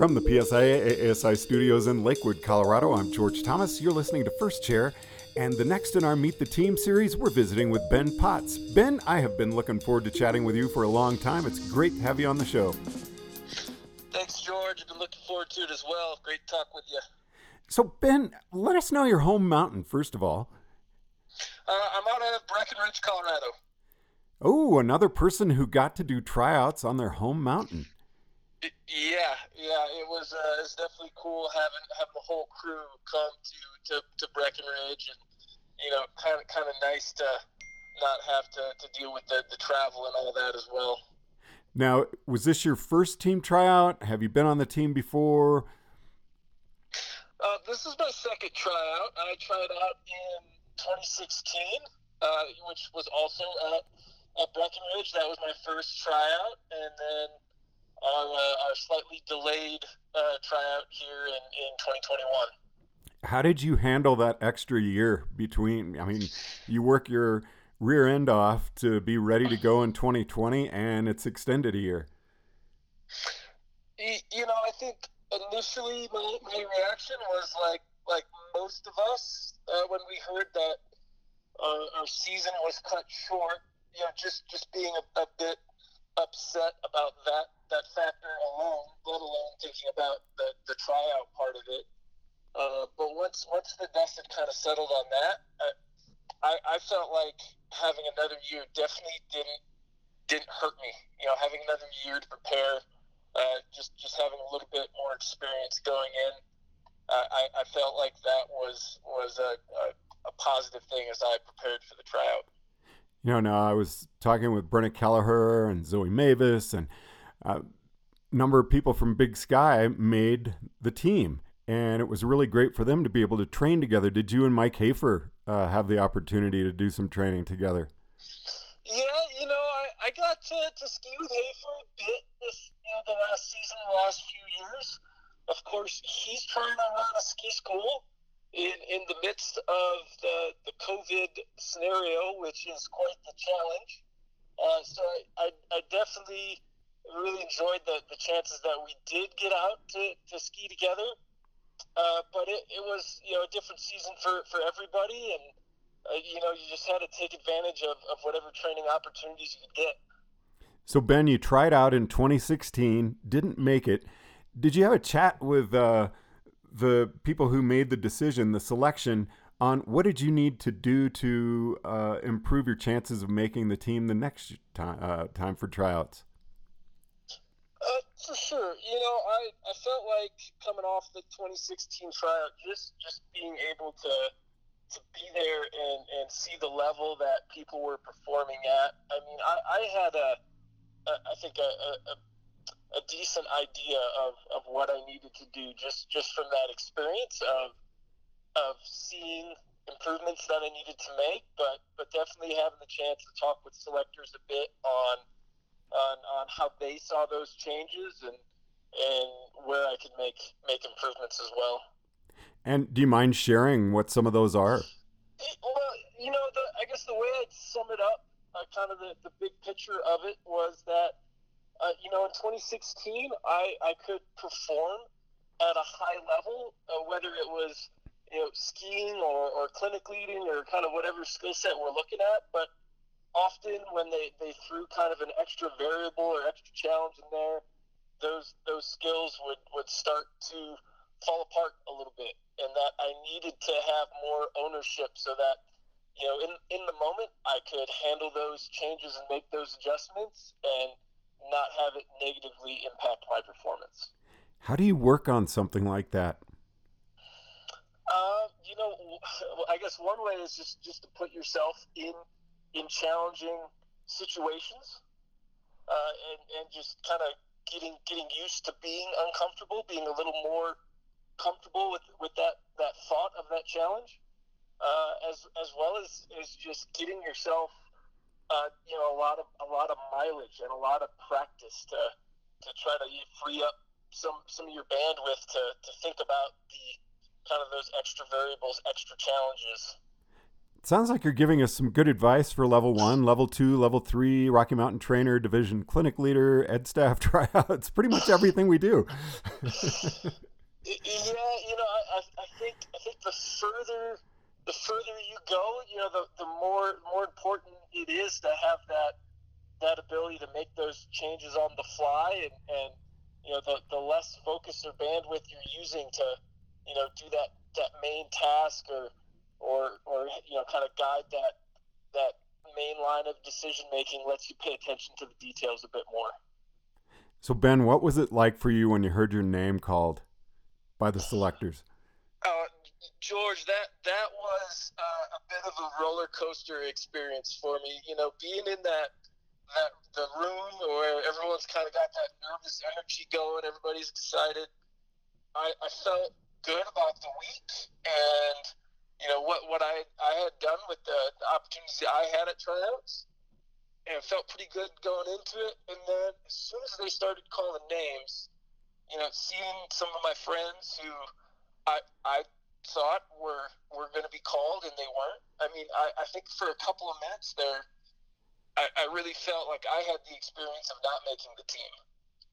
From the PSIA AASI studios in Lakewood, Colorado, I'm George Thomas. You're listening to First Chair. And the next in our Meet the Team series, we're visiting with Ben Potts. Ben, I have been looking forward to chatting with you for a long time. It's great to have you on the show. Thanks, George. I've been looking forward to it as well. Great talk with you. So, Ben, let us know your home mountain, first of all. Uh, I'm out of Breckenridge, Colorado. Oh, another person who got to do tryouts on their home mountain. Yeah, yeah, it was. Uh, it's definitely cool having having the whole crew come to, to, to Breckenridge, and you know, kind of kind of nice to not have to, to deal with the, the travel and all that as well. Now, was this your first team tryout? Have you been on the team before? Uh, this is my second tryout. I tried out in 2016, uh, which was also at, at Breckenridge. That was my first tryout, and then our, uh, our slightly delayed uh, tryout here in, in 2021. How did you handle that extra year between? I mean, you work your rear end off to be ready to go in 2020, and it's extended a year. You know, I think initially my, my reaction was like like most of us uh, when we heard that uh, our season was cut short. You know, just just being a, a bit upset about that that factor alone, let alone thinking about the, the tryout part of it. Uh, but once once the dust had kind of settled on that, I, I felt like having another year definitely didn't didn't hurt me. You know, having another year to prepare, uh, just just having a little bit more experience going in, uh, I, I felt like that was was a, a, a positive thing as I prepared for the tryout. You know, now I was talking with Brenna Kelleher and Zoe Mavis, and a number of people from Big Sky made the team, and it was really great for them to be able to train together. Did you and Mike Hafer uh, have the opportunity to do some training together? Yeah, you know, I, I got to, to ski with Hafer a bit this you know the last season, the last few years. Of course, he's trying to run a ski school in, in the midst of the, the COVID scenario, which is quite the challenge. Uh, so I, I, I, definitely really enjoyed the, the chances that we did get out to, to ski together. Uh, but it, it was, you know, a different season for, for everybody. And, uh, you know, you just had to take advantage of, of whatever training opportunities you could get. So, Ben, you tried out in 2016, didn't make it. Did you have a chat with uh, the people who made the decision, the selection, on what did you need to do to uh, improve your chances of making the team the next time, uh, time for tryouts? For sure. You know, I, I felt like coming off the 2016 tryout, just just being able to to be there and, and see the level that people were performing at. I mean, I, I had a, a I think a, a, a decent idea of, of what I needed to do just, just from that experience of of seeing improvements that I needed to make, but but definitely having the chance to talk with selectors a bit on on, on how they saw those changes and and where I could make make improvements as well. And do you mind sharing what some of those are? Well, you know, the, I guess the way I'd sum it up, uh, kind of the, the big picture of it was that uh, you know, in 2016, I, I could perform at a high level, uh, whether it was, you know, skiing or, or clinic leading or kind of whatever skill set we're looking at. But often when they, they threw kind of an extra variable or extra challenge in there, those those skills would, would start to fall apart a little bit. And that I needed to have more ownership so that, you know, in, in the moment, I could handle those changes and make those adjustments and – not have it negatively impact my performance. How do you work on something like that? Uh, you know, I guess one way is just just to put yourself in in challenging situations, uh, and and just kind of getting getting used to being uncomfortable, being a little more comfortable with, with that, that thought of that challenge, uh, as as well as, as just getting yourself uh, you know, a lot of a lot of mileage and a lot of practice to to try to free up some some of your bandwidth to, to think about the kind of those extra variables, extra challenges. Sounds like you're giving us some good advice for level one, level two, level three, Rocky Mountain trainer, division clinic leader, ed staff tryouts, pretty much everything we do. yeah, you know, I, I think I think the further the further you go, you know, the, the more more important it is to have that that ability to make those changes on the fly and, and you know the, the less focus or bandwidth you're using to you know do that that main task or or or you know kind of guide that that main line of decision making lets you pay attention to the details a bit more. So Ben, what was it like for you when you heard your name called by the selectors? Uh, George, that that was uh, a bit of a roller coaster experience for me. You know, being in that that the room where everyone's kind of got that nervous energy going, everybody's excited. I, I felt good about the week and you know what what I I had done with the, the opportunities I had at tryouts, and felt pretty good going into it. And then as soon as they started calling names, you know, seeing some of my friends who I I thought were were going to be called and they weren't. I mean, I, I think for a couple of minutes there, I, I really felt like I had the experience of not making the team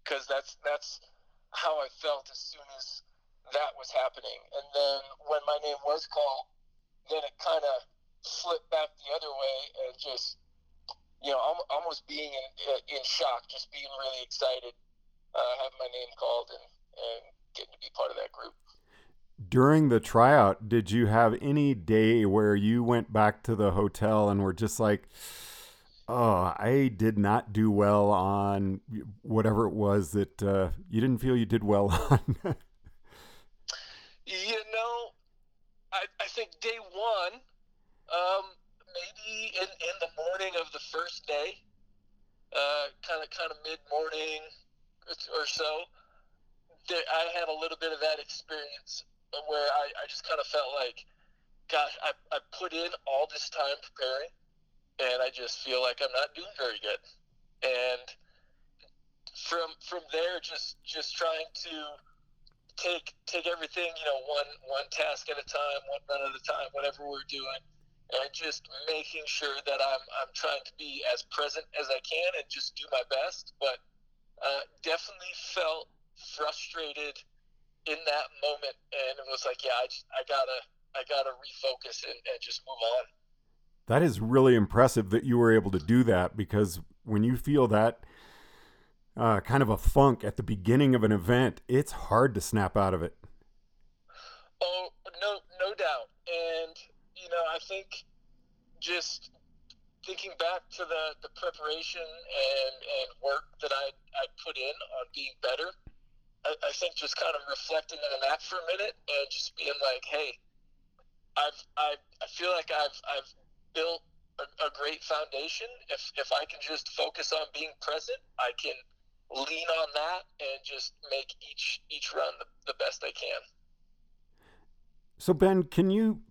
because that's that's how I felt as soon as that was happening. And then when my name was called, then it kind of flipped back the other way and just you know almost being in, in shock just being really excited uh, having my name called and, and getting to be part of that group. During the tryout did you have any day where you went back to the hotel and were just like oh i did not do well on whatever it was that uh, you didn't feel you did well on? You know I, I think day one, um, maybe in, in the morning of the first day, kind of kind of mid morning or so, there, I had a little bit of that experience where I, I just kind of felt like, gosh, I, I put in all this time preparing, and I just feel like I'm not doing very good. And from from there, just just trying to take take everything, you know, one one task at a time, one run at a time, whatever we're doing, and just making sure that I'm I'm trying to be as present as I can and just do my best. But uh, definitely felt frustrated in that moment, and it was like, yeah, I, I gotta I gotta refocus and, and just move on. That is really impressive that you were able to do that because when you feel that uh, kind of a funk at the beginning of an event, it's hard to snap out of it. Oh, no, no doubt. And, you know, I think just thinking back to the, the preparation and, and work that I, I put in on being better, I, I think just kind of reflecting on that for a minute and just being like, hey, I've, I, I feel like I've, I've built a, a great foundation. If, if I can just focus on being present, I can – lean on that and just make each each run the, the best I can. So Ben, can you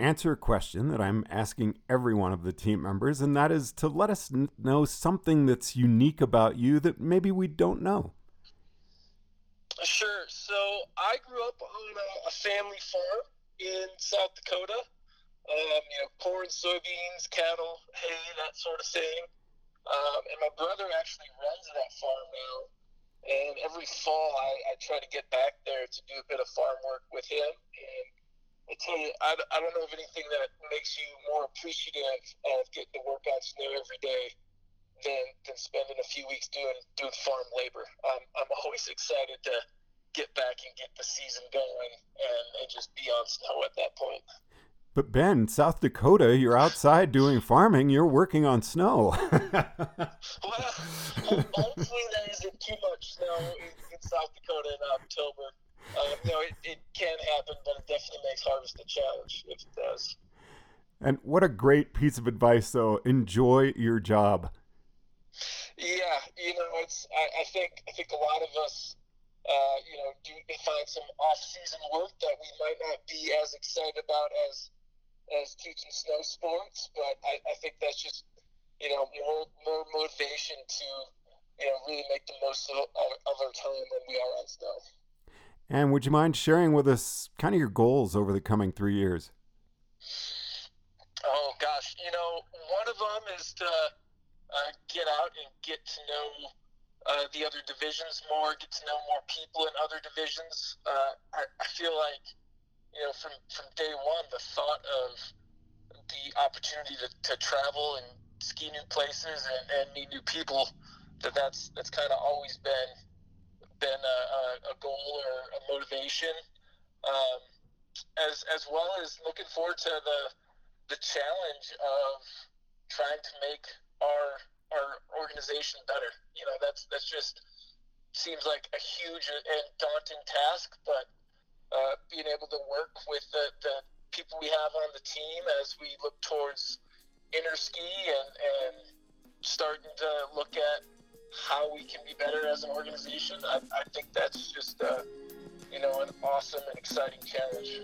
answer a question that I'm asking every one of the team members, and that is to let us know something that's unique about you that maybe we don't know. Sure. So I grew up on a, a family farm in South Dakota. Um, you know, corn, soybeans, cattle, hay, that sort of thing. Um, and my brother actually runs that farm now. And every fall, I, I try to get back there to do a bit of farm work with him. And I tell you, I, I don't know of anything that makes you more appreciative of getting to work on snow every day than, than spending a few weeks doing doing farm labor. Um, I'm always excited to get back and get the season going and, and just be on snow at that point. But Ben, South Dakota, you're outside doing farming. You're working on snow. well, hopefully there isn't too much snow in, in South Dakota in October. You know, it, it can happen, but it definitely makes harvest a challenge if it does. And what a great piece of advice, though. Enjoy your job. Yeah, you know, it's. I, I think. I think a lot of us uh, you know, do find some off-season work that we might not be as excited about as as teaching snow sports, but I, I think that's just you know more more motivation to you know really make the most of, of our time when we are on snow. And would you mind sharing with us kind of your goals over the coming three years? Oh gosh, you know, one of them is to uh, get out and get to know uh, the other divisions more, get to know more people in other divisions. Uh, I, I feel like, you know, from from day one, the thought of the opportunity to, to travel and ski new places and, and meet new people, that that's that's kind of always been been a, a, goal or a motivation, um, as as well as looking forward to the the challenge of trying to make our our organization better. You know, that's that's just seems like a huge and daunting task, but being able to work with the, the people we have on the team as we look towards interski and, and starting to look at how we can be better as an organization, I, I think that's just uh, you know an awesome and exciting challenge.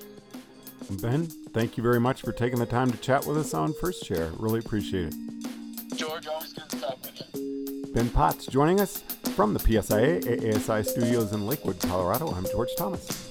Ben, thank you very much for taking the time to chat with us on First Chair. Really appreciate it. George, always good to talk with you. Ben Potts joining us from the PSIA AASI studios in Lakewood, Colorado. I'm George Thomas.